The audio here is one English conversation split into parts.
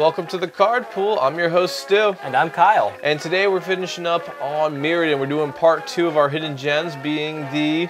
Welcome to the Card Pool. I'm your host, Stu. And I'm Kyle. And today we're finishing up on Mirrodin. We're doing part two of our hidden gems being the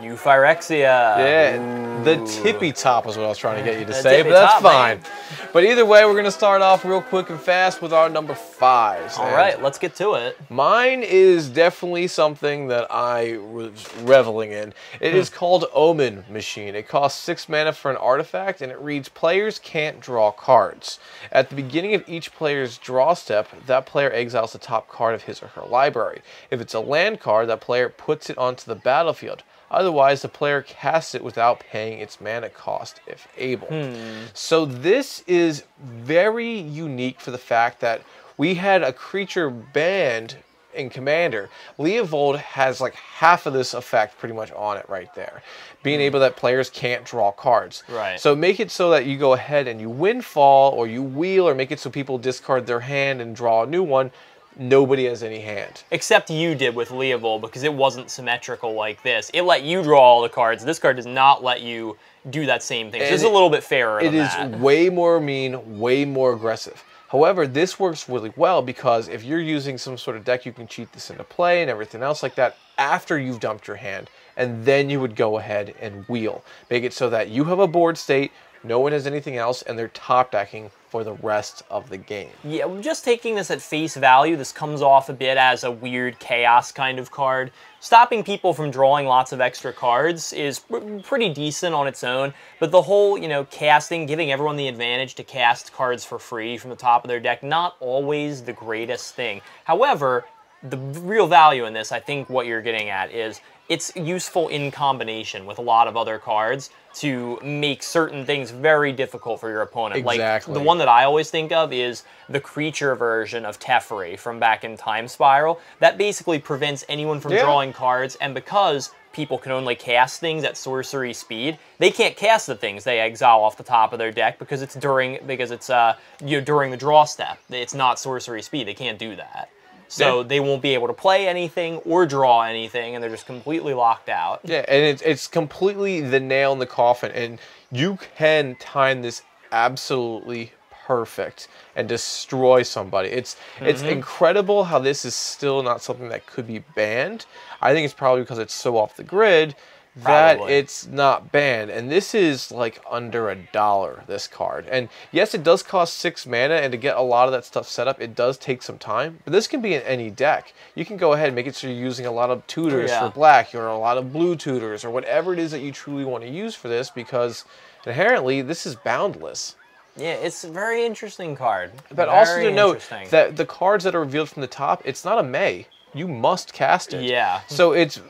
New Phyrexia. Yeah, the tippy top is what I was trying to get you to The say, but that's top, fine. man. But either way, we're gonna start off real quick and fast with our number fives. All right, let's get to it. Mine is definitely something that I was reveling in. It is hmm. called Omen Machine. It costs six mana for an artifact, and it reads Players can't draw cards. At the beginning of each player's draw step, that player exiles the top card of his or her library. If it's a land card, that player puts it onto the battlefield. Otherwise, the player casts it without paying its mana cost if able. Hmm. So this is very unique for the fact that we had a creature banned in Commander. Leovold has like half of this effect pretty much on it right there. Being hmm. able that players can't draw cards. Right. So make it so that you go ahead and you windfall or you wheel or make it so people discard their hand and draw a new one. Nobody has any hand. Except you did with Leovold because it wasn't symmetrical like this. It let you draw all the cards. This card does not let you do that same thing. So is a little bit fairer It is that. way more mean, way more aggressive. However, this works really well because if you're using some sort of deck, you can cheat this into play and everything else like that after you've dumped your hand. And then you would go ahead and wheel. Make it so that you have a board state, no one has anything else, and they're top decking for the rest of the game. Yeah, just taking this at face value, this comes off a bit as a weird chaos kind of card. Stopping people from drawing lots of extra cards is pretty decent on its own, but the whole, you know, casting, giving everyone the advantage to cast cards for free from the top of their deck, not always the greatest thing. However, the real value in this, I think what you're getting at is it's useful in combination with a lot of other cards to make certain things very difficult for your opponent. Exactly. Like the one that I always think of is the creature version of Teferi from back in Time Spiral. That basically prevents anyone from Yeah. drawing cards, and because people can only cast things at sorcery speed, they can't cast the things they exile off the top of their deck because it's during because it's uh you know, during the draw step. It's not sorcery speed. They can't do that. So Yeah. they won't be able to play anything or draw anything, and they're just completely locked out. Yeah, and it's it's completely the nail in the coffin, and you can time this absolutely perfect and destroy somebody. It's it's Mm-hmm. incredible how this is still not something that could be banned. I think it's probably because it's so off the grid that Probably. it's not banned. And this is like under a dollar this card. And yes, it does cost 6 mana and to get a lot of that stuff set up, it does take some time. But this can be in any deck. You can go ahead and make it so you're using a lot of tutors Yeah. for black or a lot of blue tutors or whatever it is that you truly want to use for this because inherently this is boundless. Yeah, it's a very interesting card. But also to note that the cards that are revealed from the top, it's not a May. You must cast it. Yeah. So it's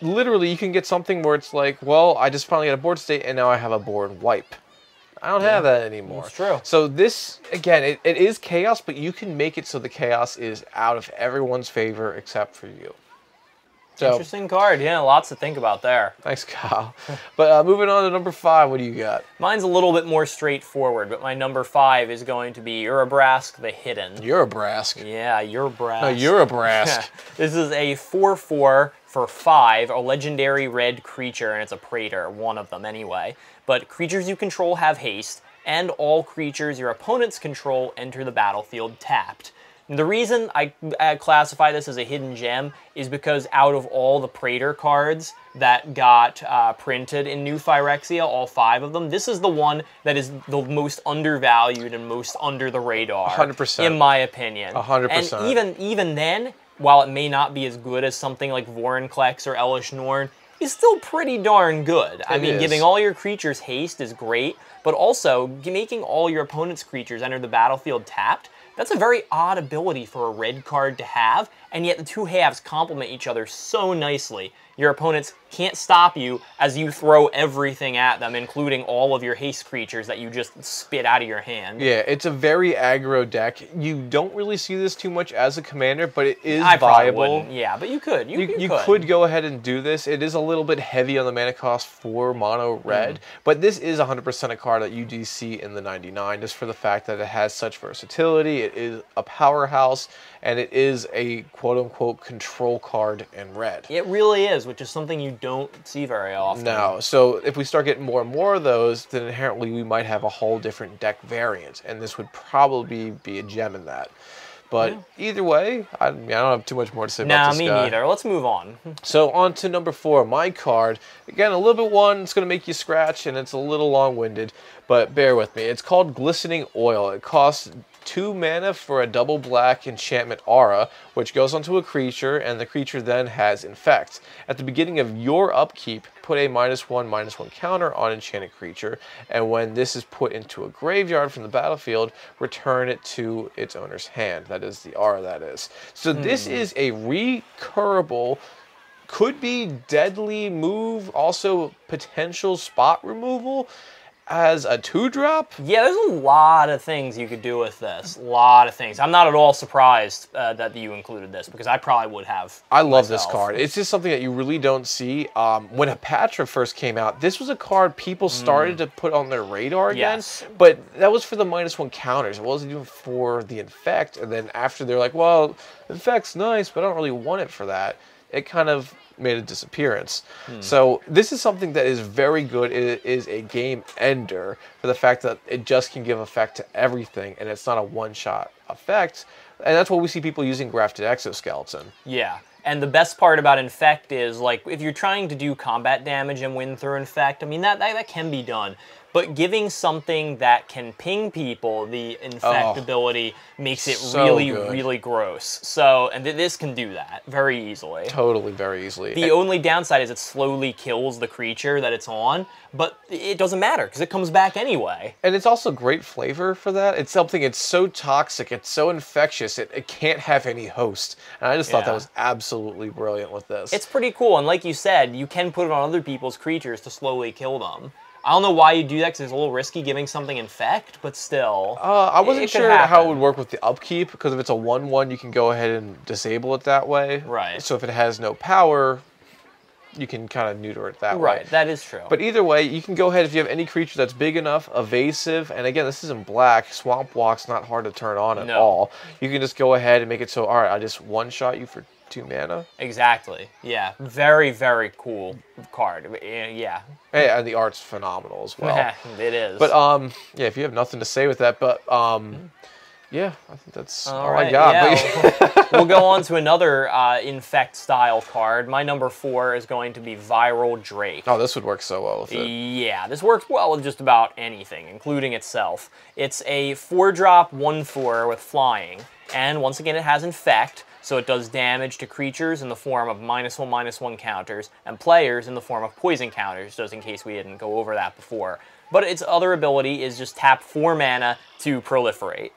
literally you can get something where it's like, well, I just finally got a board state and now I have a board wipe. I don't have that anymore. It's true. So this again, it, it is chaos, but you can make it so the chaos is out of everyone's favor except for you. So Interesting card. Yeah, lots to think about there. thanks, Kyle. but uh, moving on to number five, what do you got? Mine's a little bit more straightforward, but my number five is going to be Urabrask the Hidden. You're a Brask. Yeah, Urabrask. No, you're a Brask. this is a 4-4 for 5, a legendary red creature, and it's a Praetor, one of them anyway. But creatures you control have haste, and all creatures your opponents control enter the battlefield tapped. The reason I, I classify this as a hidden gem is because out of all the Praetor cards that got uh, printed in New Phyrexia, all five of them, this is the one that is the most undervalued and most under the radar. 100%. In my opinion. Hundred And percent. And even even then, while it may not be as good as something like Vorinclex or Elesh Norn, is still pretty darn good. I mean, is. giving all your creatures haste is great, but also making all your opponent's creatures enter the battlefield tapped, that's a very odd ability for a red card to have, and yet the two halves complement each other so nicely. Your opponents can't stop you as you throw everything at them, including all of your haste creatures that you just spit out of your hand. Yeah, it's a very aggro deck. You don't really see this too much as a commander, but it is I viable. wouldn't. Yeah, but you could. You, You, you you could. could go ahead and do this. It is a little bit heavy on the mana cost for mono red, Mm. but this is 100% a card that you do see in the 99 just for the fact that it has such versatility. It is a powerhouse, and it is a quote unquote control card in red. It really is, which is something you don't see very often. No. So if we start getting more and more of those, then inherently we might have a whole different deck variant, and this would probably be a gem in that. But either way, I, I don't have too much more to say about this Nah, this me guy. neither. Let's move on. So on to number four, my card. Again, a little bit one. It's going to make you scratch, and it's a little long-winded, but bear with me. It's called Glistening Oil. It costs two mana for a double black enchantment aura, which goes onto a creature, and the creature then has infect. At the beginning of your upkeep, put a minus one, minus one counter on enchanted creature, and when this is put into a graveyard from the battlefield, return it to its owner's hand. That is the aura, that is. So this hmm. is a recurable could be deadly move, also potential spot removal as a two drop. Yeah, there's a lot of things you could do with this. A lot of things. I'm not at all surprised uh, that you included this because I probably would have. I love this card. It's just something that you really don't see. Um, when Hapatra first came out, this was a card people started to put on their radar again. Yes. But that was for the minus one counters. It wasn't even for the infect. And then after they're like, well, infect's nice, but I don't really want it for that. It kind of made a disappearance. Hmm. So this is something that is very good. It is a game ender for the fact that it just can give effect to everything, and it's not a one-shot effect. And that's what we see people using grafted exoskeleton. Yeah. And the best part about Infect is, like, if you're trying to do combat damage and win through Infect, I mean, that, that, that can be done. But giving something that can ping people the Infect Oh, ability makes it so really, good. really gross. So, and th- this can do that very easily. Totally, very easily. The only downside is it slowly kills the creature that it's on, but it doesn't matter because it comes back anyway. and it's also great flavor for that. It's something. It's so toxic. It's so infectious. It, it can't have any host. And I just thought that was absolutely brilliant with this. It's pretty cool, and like you said, you can put it on other people's creatures to slowly kill them. I don't know why you do that because it's a little risky giving something infect, but still. Uh, I wasn't sure how it would work with the upkeep because if it's a one-one, you can go ahead and disable it that way. Right. So if it has no power, you can kind of neuter it that way. right, that is true. But either way, you can go ahead if you have any creature that's big enough, evasive, and again, this isn't black. Swamp Walk's not hard to turn on at No. all. You can just go ahead and make it so, all right, I just one-shot you for two mana. exactly. Yeah, very, very cool card. Eh, Yeah, and the art's phenomenal as well. it is. But um, yeah, if you have nothing to say with that, but um, yeah, I think that's all, I right, got. yeah, But- we'll go on to another uh, infect style card. My number four is going to be Viral Drake. oh, this would work so well with it. Yeah, this works well with just about anything, including itself. It's a 4-drop 1-4 with flying, and once again it has Infect, so it does damage to creatures in the form of minus 1, minus 1 counters, and players in the form of poison counters, just in case we didn't go over that before. But its other ability is just tap 4 mana to proliferate.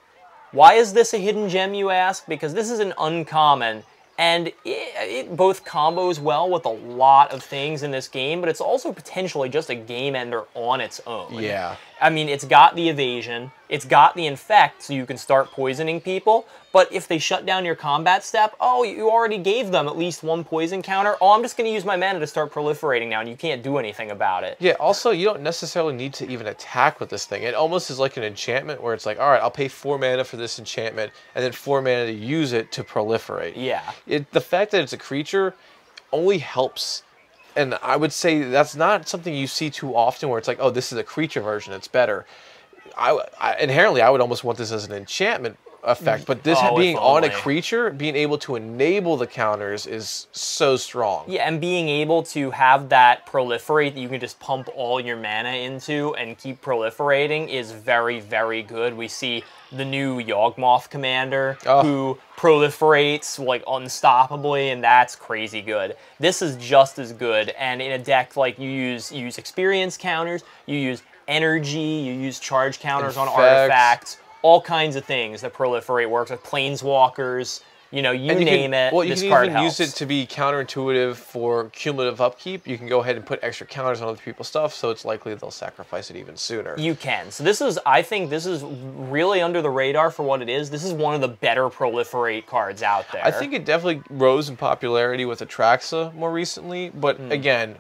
Why is this a hidden gem, you ask? Because this is an uncommon, and it, it both combos well with a lot of things in this game, but it's also potentially just a game ender on its own. Yeah. I mean, it's got the evasion, it's got the infect, so you can start poisoning people. But if they shut down your combat step, oh, you already gave them at least one poison counter. Oh, I'm just going to use my mana to start proliferating now, and you can't do anything about it. Yeah, also, you don't necessarily need to even attack with this thing. It almost is like an enchantment where it's like, all right, I'll pay four mana for this enchantment, and then four mana to use it to proliferate. Yeah. It, the fact that it's a creature only helps. And I would say that's not something you see too often where it's like, oh, this is a creature version, it's better. I, I inherently, I would almost want this as an enchantment effect, but this Oh, being on a creature, being able to enable the counters is so strong. Yeah, and being able to have that proliferate that you can just pump all your mana into and keep proliferating is very, very good. We see the new Yawgmoth commander Oh. who proliferates like unstoppably, and that's crazy good. This is just as good, and in a deck like you use you use experience counters, you use energy, you use charge counters on artifacts, all kinds of things that proliferate works with planeswalkers. You know, you, you name can, it. Well, you can even helps. use it to be counterintuitive for cumulative upkeep. You can go ahead and put extra counters on other people's stuff, so it's likely they'll sacrifice it even sooner. You can. So this is, I think, this is really under the radar for what it is. This is one of the better proliferate cards out there. I think it definitely rose in popularity with Atraxa more recently, but Hmm. again,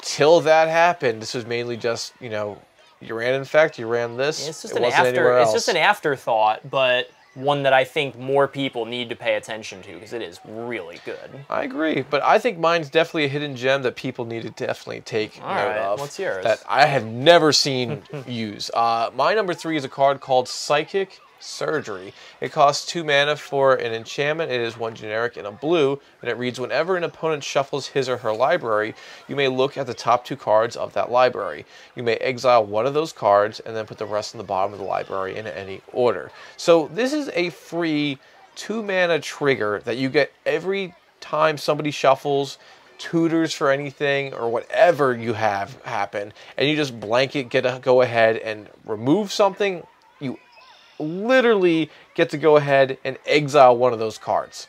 till that happened, this was mainly just you know, you ran infect, you ran this. it's just it an after. anywhere It's just an afterthought, but one that I think more people need to pay attention to because it is really good. I agree, but I think mine's definitely a hidden gem that people need to definitely take All note right, of. what's yours? That I have never seen use. Uh, my number three is a card called Psychic Surgery. It costs two mana for an enchantment. It is one generic and a blue, and it reads Whenever an opponent shuffles his or her library, you may look at the top two cards of that library. You may exile one of those cards and then put the rest in the bottom of the library in any order. So this is a free two mana trigger that you get every time somebody shuffles tutors for anything or whatever you have happen and you just blanket get a go ahead and remove something literally get to go ahead and exile one of those cards.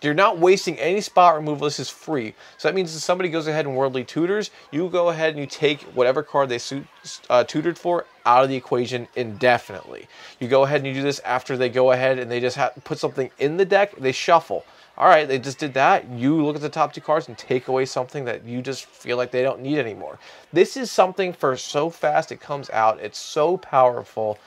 You're not wasting any spot removal. This is free. So that means if somebody goes ahead and worldly tutors, you go ahead and you take whatever card they uh, tutored for out of the equation indefinitely. You go ahead and you do this after they go ahead and they just put something in the deck, they shuffle. All right, they just did that. You look at the top two cards and take away something that you just feel like they don't need anymore. This is something for so fast it comes out. It's so powerful.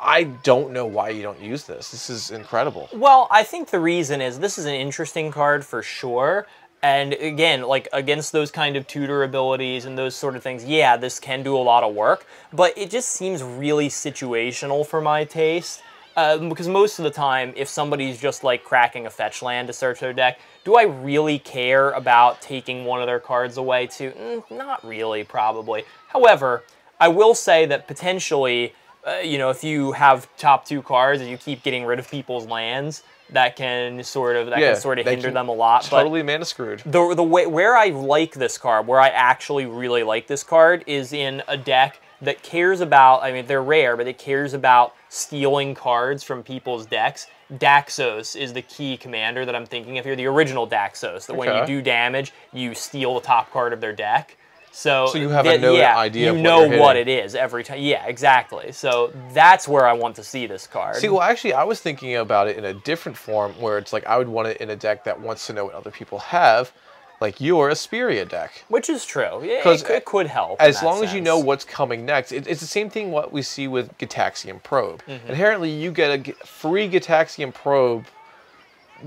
I don't know why you don't use this. This is incredible. Well, I think the reason is this is an interesting card for sure. And again, like against those kind of tutor abilities and those sort of things, yeah, this can do a lot of work, but it just seems really situational for my taste. Um, because most of the time, if somebody's just like cracking a fetch land to search their deck, do I really care about taking one of their cards away too? Mm, not really, probably. However, I will say that potentially uh, you know, if you have top two cards and you keep getting rid of people's lands, that can sort of that Yeah, can sort of hinder them a lot. Totally mana screwed. The the way where I like this card, where I actually really like this card, is in a deck that cares about. I mean, they're rare, but it cares about stealing cards from people's decks. Daxos is the key commander that I'm thinking of here. The original Daxos, that when you do damage, you steal the top card of their deck. So, So you have a no yeah, idea You what know you're what it is every time. Yeah, exactly. So that's where I want to see this card. See, well, actually, I was thinking about it in a different form where it's like I would want it in a deck that wants to know what other people have, like your Asperia deck. Which is true. Yeah, it, could- it could help. As long as you know what's coming next, it, it's the same thing what we see with Gitaxian Probe. Mm-hmm. Inherently, you get a free Gitaxian Probe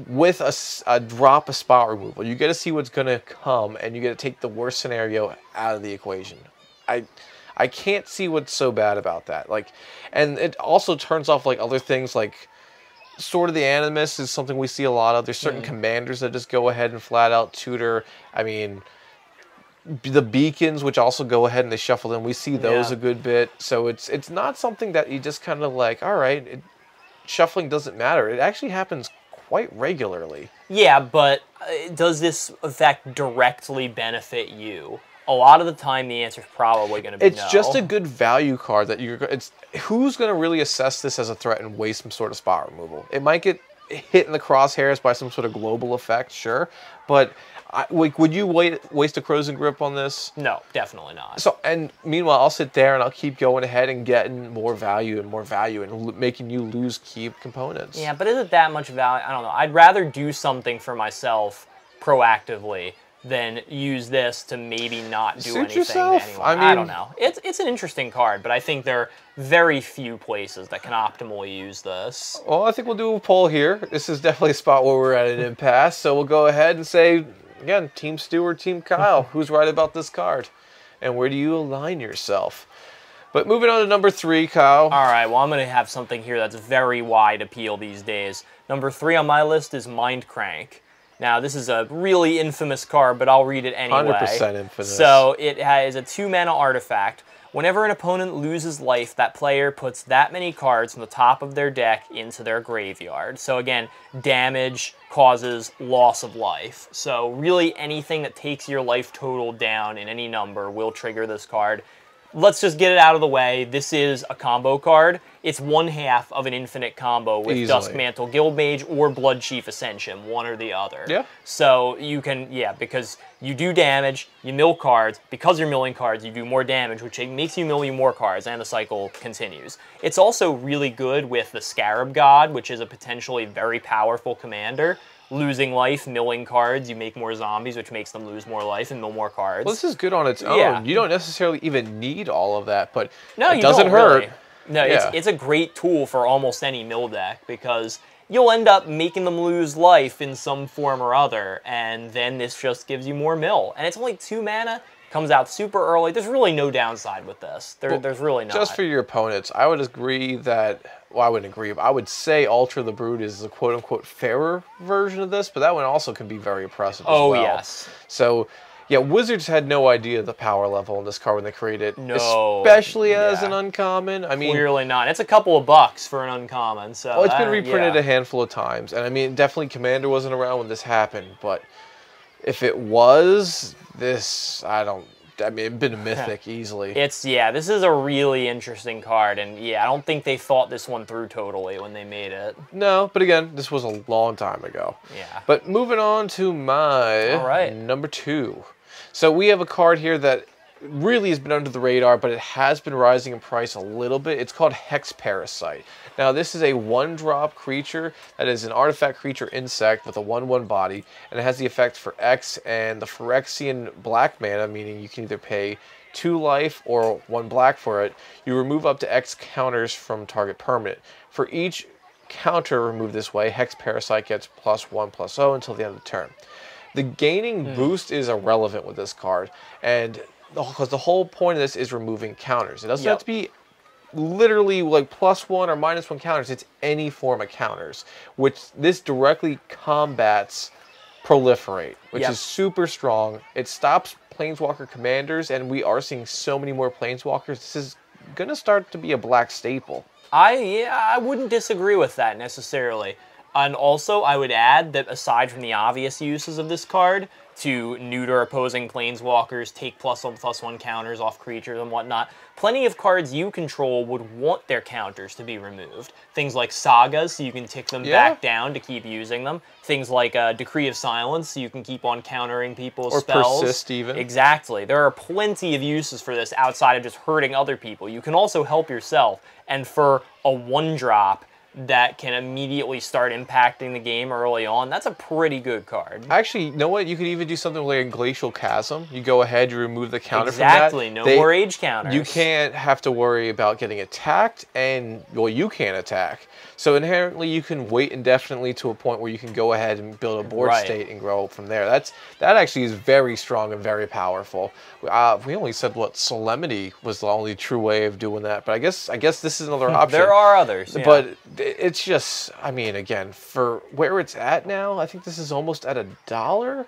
with a drop of spot removal. You get to see what's going to come, and you get to take the worst scenario out of the equation. I, I can't see what's so bad about that. Like, and it also turns off like other things like. Sword of the Animist is something we see a lot of. There's certain Mm. commanders that just go ahead and flat out tutor. I mean, the beacons, which also go ahead and they shuffle them. We see those Yeah. a good bit. So it's it's not something that you just kind of like. All right, it, shuffling doesn't matter. It actually happens quite regularly. Yeah, but uh, does this effect directly benefit you? A lot of the time, the answer is probably going to be no It's no. just a good value card that you're. It's who's going to really assess this as a threat and waste some sort of spot removal. It might get hit in the crosshairs by some sort of global effect, sure, but. I, like, would you wait, waste a Krosan Grip on this? no, definitely not. So, and meanwhile, I'll sit there and I'll keep going ahead and getting more value and more value and l- making you lose key components. yeah, but is it that much value? I don't know. I'd rather do something for myself proactively than use this to maybe not do Suit anything yourself. to anyone. I I don't know. It's it's an interesting card, but I think there are very few places that can optimally use this. Well, I think we'll do a poll here. This is definitely a spot where we're at an impasse. So we'll go ahead and say, again, Team Stu or Team Kyle, who's right about this card? And where do you align yourself? But moving on to number three, Kyle. All right, well, I'm going to have something here that's very wide appeal these days. Number three on my list is Mind Crank. Now, this is a really infamous card, but I'll read it anyway. 100% infamous. So, it has a two mana artifact. Whenever an opponent loses life, that player puts that many cards from the top of their deck into their graveyard. So, again, damage causes loss of life. So, really, anything that takes your life total down in any number will trigger this card let's just get it out of the way. This is a combo card. It's one half of an infinite combo with Easily. Duskmantle Guildmage or Blood Chief Ascension, one or the other. Yeah. So you can, yeah, because you do damage, you mill cards. Because you're milling cards, you do more damage, which makes you mill you more cards, and the cycle continues. It's also really good with the Scarab God, which is a potentially very powerful commander. Losing life, milling cards, you make more zombies, which makes them lose more life and mill more cards. Well, this is good on its own. Yeah. You don't necessarily even need all of that, but No, it you doesn't don't hurt. really. No, Yeah. it's, it's a great tool for almost any mill deck because you'll end up making them lose life in some form or other, and then this just gives you more mill. And it's only two mana, comes out super early. There's really no downside with this. There, there's really not. Just for your opponents, I would agree that. Well, I wouldn't agree. But I would say Altar of the Brood is the quote unquote fairer version of this, but that one also can be very impressive. Oh, well. yes. So, yeah, Wizards had no idea the power level in this card when they created it, No, especially as yeah. an uncommon. I mean, Clearly not. It's a couple of bucks for an uncommon. So well, it's been reprinted yeah. a handful of times, and I mean, definitely Commander wasn't around when this happened, but if it was, this I don't. I mean, it'd been a mythic easily. It's yeah, this is a really interesting card, and yeah, I don't think they thought this one through totally when they made it. No, but again, this was a long time ago. Yeah. But moving on to my All right. number two. So we have a card here that really has been under the radar, but it has been rising in price a little bit. It's called Hex Parasite. Now, this is a one drop creature that is an artifact creature insect with a 1 1 body, and it has the effect for X and the Phyrexian black mana, meaning you can either pay two life or one black for it. You remove up to X counters from target permanent. For each counter removed this way, Hex Parasite gets plus 1 plus 0 until the end of the turn. The gaining hmm. boost is irrelevant with this card, and because the whole point of this is removing counters. It doesn't have to be literally like plus one or minus one counters. It's any form of counters, which this directly combats proliferate, which Yep. is super strong. It stops planeswalker commanders, and we are seeing so many more planeswalkers. This is gonna start to be a black staple. I yeah, I wouldn't disagree with that necessarily. And also, I would add that aside from the obvious uses of this card to neuter opposing planeswalkers, take plus one plus one counters off creatures and whatnot, plenty of cards you control would want their counters to be removed. Things like sagas, so you can tick them Yeah. back down to keep using them. Things like uh, Decree of Silence, so you can keep on countering people's Or spells. Persist even. Exactly. There are plenty of uses for this outside of just hurting other people. You can also help yourself. And for a one drop that can immediately start impacting the game early on, that's a pretty good card. Actually, you know what? You could even do something like a glacial chasm. You go ahead, you remove the counter Exactly. from that. No They- more age counters. You can't have to worry about getting attacked, and well, you can't attack. So inherently, you can wait indefinitely to a point where you can go ahead and build a board Right. state and grow from there. That's that actually is very strong and very powerful. Uh, we only said what Solemnity was the only true way of doing that, but I guess I guess this is another option. There are others. yeah. But it's just, I mean, again, for where it's at now, I think this is almost at a dollar.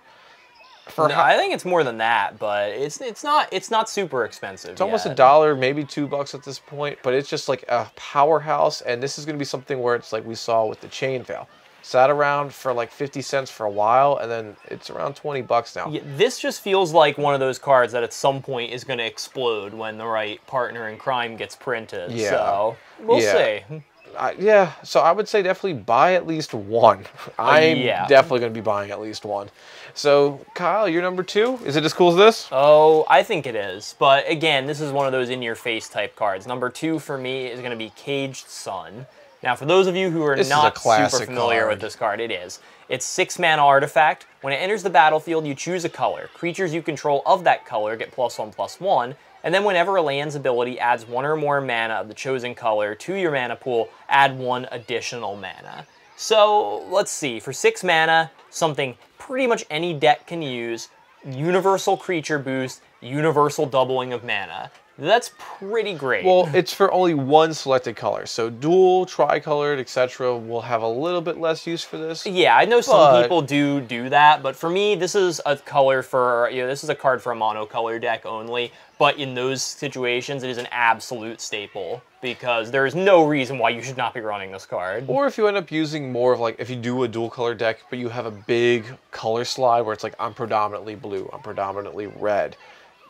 For No, how- I think it's more than that, but it's it's not it's not super expensive. It's almost a dollar, maybe two bucks at this point, but it's just like a powerhouse. And this is going to be something where it's like we saw with the chain veil. Sat around for like 50 cents for a while, and then it's around 20 bucks now. Yeah, this just feels like one of those cards that at some point is going to explode when the right partner in crime gets printed. Yeah. So we'll Yeah. see. I, yeah, so I would say definitely buy at least one. I'm Uh, yeah. definitely going to be buying at least one. So, Kyle, you're number two. Is it as cool as this? Oh, I think it is. But again, this is one of those in your face type cards. Number two for me is going to be Caged Sun. Now, for those of you who are This not super familiar card. with this card, it is. It's six mana artifact. When it enters the battlefield, you choose a color. Creatures you control of that color get plus one plus one. And then whenever a land's ability adds one or more mana of the chosen color to your mana pool, add one additional mana. So let's see, for six mana, something pretty much any deck can use, universal creature boost, universal doubling of mana. That's pretty great. Well, it's for only one selected color. So, dual, tricolored, etc. will have a little bit less use for this. yeah, I know some but- people do do that, but for me, this is a color for you know this is a card for a monocolor deck only. But in those situations, it is an absolute staple because there is no reason why you should not be running this card. Or if you end up using more of like, if you do a dual color deck, but you have a big color slide where it's like, I'm predominantly blue, I'm predominantly red,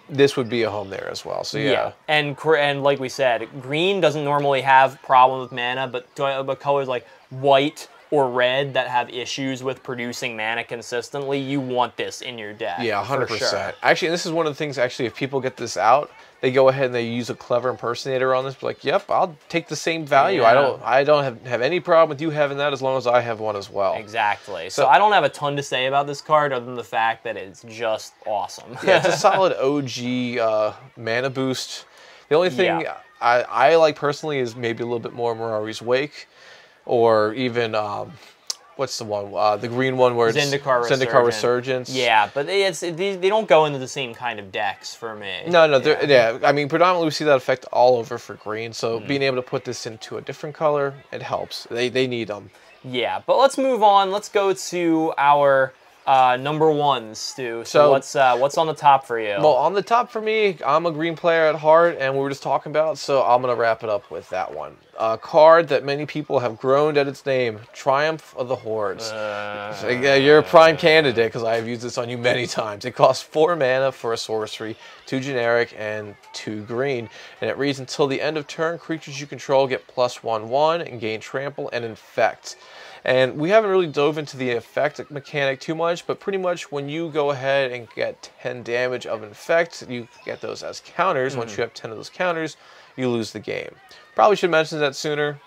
this would be a home there as well. So, yeah. And and like we said, green doesn't normally have problem with mana, but but colors like white or red that have issues with producing mana consistently, you want this in your deck. Yeah, for hundred sure. percent. Actually, this is one of the things. Actually, if people get this out, they go ahead and they use a clever impersonator on this. Like, yep, I'll take the same value. I don't, I don't have, have any problem with you having that as long as I have one as well. Exactly. So, So- I don't have a ton to say about this card other than the fact that it's just awesome. Yeah, it's a solid OG uh, mana boost. The only thing Yeah. I, I like personally is maybe a little bit more Mirari's Wake, or even um, what's the one? Uh, the green one where it's Zendikar Zendikar Resurgence. Resurgence. Yeah, but it's they, they don't go into the same kind of decks for me. No, no, yeah. yeah. I mean, predominantly we see that effect all over for green. So mm. being able to put this into a different color, it helps. They they need them. Yeah, but let's move on. Let's go to our uh, number ones, Stu. So, so what's uh, what's on the top for you? Well, on the top for me, I'm a green player at heart, and we were just talking about, so I'm gonna wrap it up with that one. A card that many people have groaned at its name, Triumph of the Hordes. Uh, so, yeah, you're a prime candidate because I have used this on you many times. It costs four mana for a sorcery, two generic and two green, and it reads until the end of turn, creatures you control get plus one one and gain trample and infect. And we haven't really dove into the infect mechanic too much, but pretty much when you go ahead and get 10 damage of infect, you get those as counters. Mm. Once you have 10 of those counters, you lose the game. Probably should mention that sooner.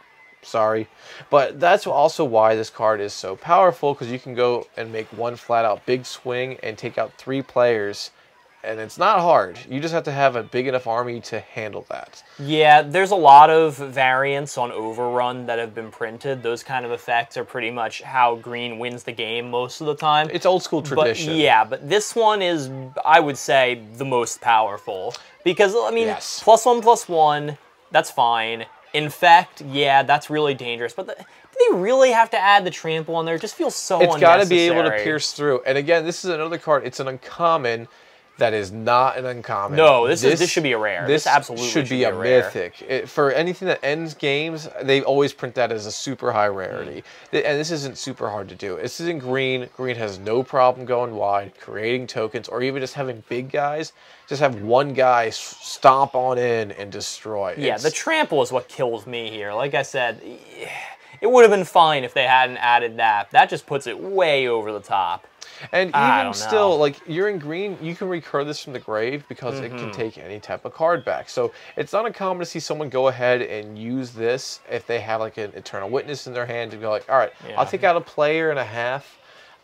Sorry. But that's also why this card is so powerful, because you can go and make one flat out big swing and take out three players and it's not hard. You just have to have a big enough army to handle that. Yeah, there's a lot of variants on Overrun that have been printed. Those kind of effects are pretty much how green wins the game most of the time. It's old school tradition. But yeah, but this one is, I would say, the most powerful. Because, I mean, yes. plus one, plus one, that's fine. Infect, yeah, that's really dangerous. But the, do they really have to add the trample on there? It just feels so It's got to be able to pierce through. And again, this is another card. It's an uncommon that is not an uncommon. No, this, this is this should be a rare. This, this absolutely should, should be, be, a, a mythic. It, for anything that ends games, they always print that as a super high rarity. Mm. And this isn't super hard to do. This is in green. Green has no problem going wide, creating tokens, or even just having big guys. Just have one guy stomp on in and destroy. Yeah, it's, the trample is what kills me here. Like I said, it would have been fine if they hadn't added that. That just puts it way over the top. And even still, like you're in green, you can recur this from the grave because mm -hmm. it can mm-hmm. take any type of card back. So it's not uncommon to see someone go ahead and use this if they have like an eternal witness in their hand to go like, all right, yeah. I'll take out a player and a half.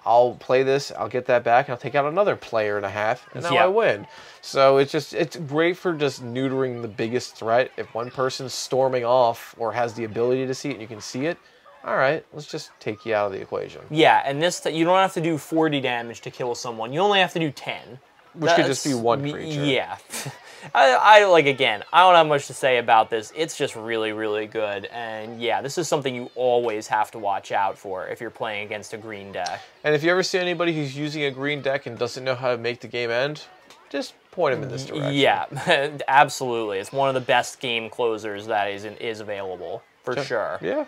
I'll play this, I'll get that back, and I'll take out another player and a half, and now yeah. I win. So it's just it's great for just neutering the biggest threat. If one person's storming off or has the ability to see it and you can see it, all right, let's just take you out of the equation. Yeah, and this you don't have to do 40 damage to kill someone. You only have to do 10. Which That's, could just be one creature. Yeah. I, I, like again. I don't have much to say about this. It's just really, really good, and yeah, this is something you always have to watch out for if you're playing against a green deck. And if you ever see anybody who's using a green deck and doesn't know how to make the game end, just point them in this mm, direction. Yeah, absolutely. It's one of the best game closers that is is available for sure. Yeah.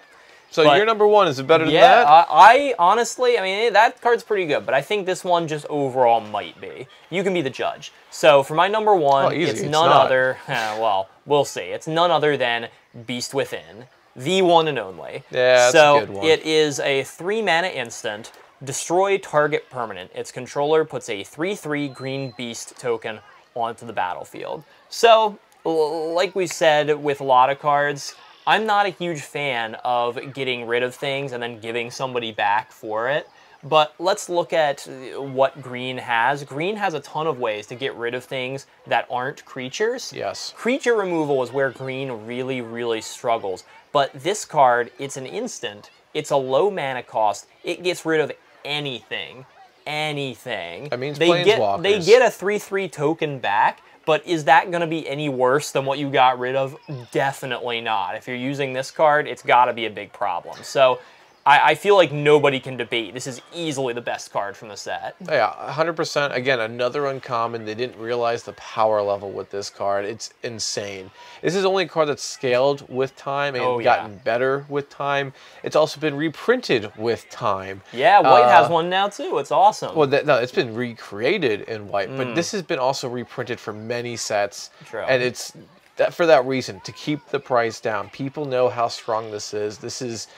So but, your number one is it better than yeah, that? Yeah, I, I, honestly, I mean that card's pretty good, but I think this one just overall might be. You can be the judge. So for my number one, oh, it's none other. Eh, well, we'll see. It's none other than Beast Within, the one and only. Yeah, so a good one. it is a three mana instant. Destroy target permanent. Its controller puts a 3-3 green beast token onto the battlefield. So, like we said with a lot of cards, I'm not a huge fan of getting rid of things and then giving somebody back for it. But let's look at what green has. Green has a ton of ways to get rid of things that aren't creatures. Yes. Creature removal is where green really, really struggles. But this card, it's an instant. It's a low mana cost. It gets rid of anything. Anything. That means they get they get a 3-3 token back, but is that to be any worse than what you got rid of? Definitely not. If you're using this card, it's got to be a big problem. So I, I, feel like nobody can debate. This is easily the best card from the set. Yeah, 100%. Again, another uncommon. They didn't realize the power level with this card. It's insane. This is only a card that's scaled with time and oh, gotten yeah. better with time. It's also been reprinted with time. Yeah, White uh, has one now too. It's awesome. Well, that, no, it's been recreated in White, mm. but this has been also reprinted for many sets. True. And it's that for that reason to keep the price down. People know how strong this is. This is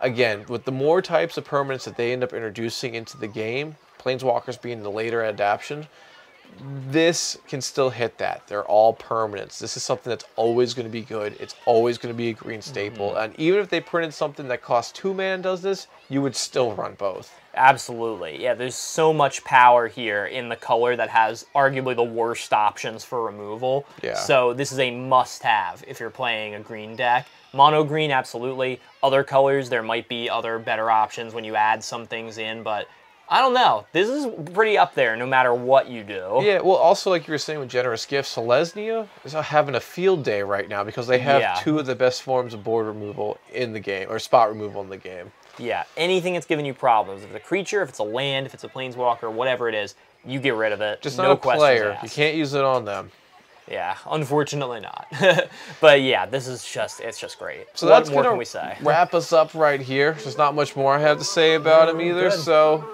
again, with the more types of permanents that they end up introducing into the game, Planeswalkers being the later adaptation, this can still hit that. They're all permanents. This is something that's always going to be good. It's always going to be a green staple. Mm-hmm. And even if they printed something that costs two man does this, you would still run both. Absolutely. Yeah, there's so much power here in the color that has arguably the worst options for removal. Yeah. So this is a must have if you're playing a green deck. Mono green, absolutely. Other colors, there might be other better options when you add some things in, but I don't know. This is pretty up there no matter what you do. Yeah, well, also like you were saying with generous gifts, Selesnya is having a field day right now because they have Yeah. two of the best forms of board removal in the game, or spot removal in the game. Yeah, anything that's giving you problems. If it's a creature, if it's a land, if it's a planeswalker, whatever it is, you get rid of it. Just no not a player. asked. You can't use it on them. Yeah, unfortunately not. but yeah, this is just it's just great. So what that's more can we say? wrap us up right here. There's not much more I have to say about him either. good. So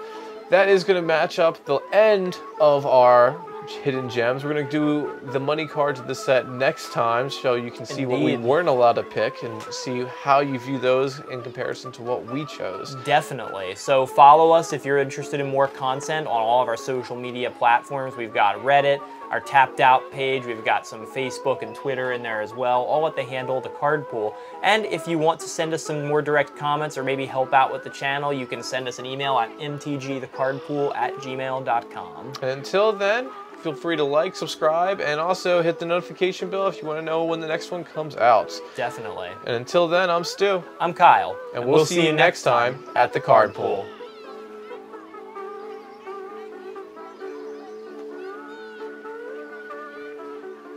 that is going to match up the end of our hidden gems. We're going to do the money cards of the set next time, so you can see what we weren't allowed to pick and see how you view those in comparison to what we chose. Definitely. So follow us if you're interested in more content on all of our social media platforms. We've got Reddit, our Tapped Out page. We've got some Facebook and Twitter in there as well, all at the handle the Card Pool. And if you want to send us some more direct comments or maybe help out with the channel, you can send us an email at mtgthecardpool at gmail.com. And until then, feel free to like, subscribe, and also hit the notification bell if you want to know when the next one comes out. Definitely. And until then, I'm Stu. I'm Kyle. And we'll, see, you next time at the Card Pool.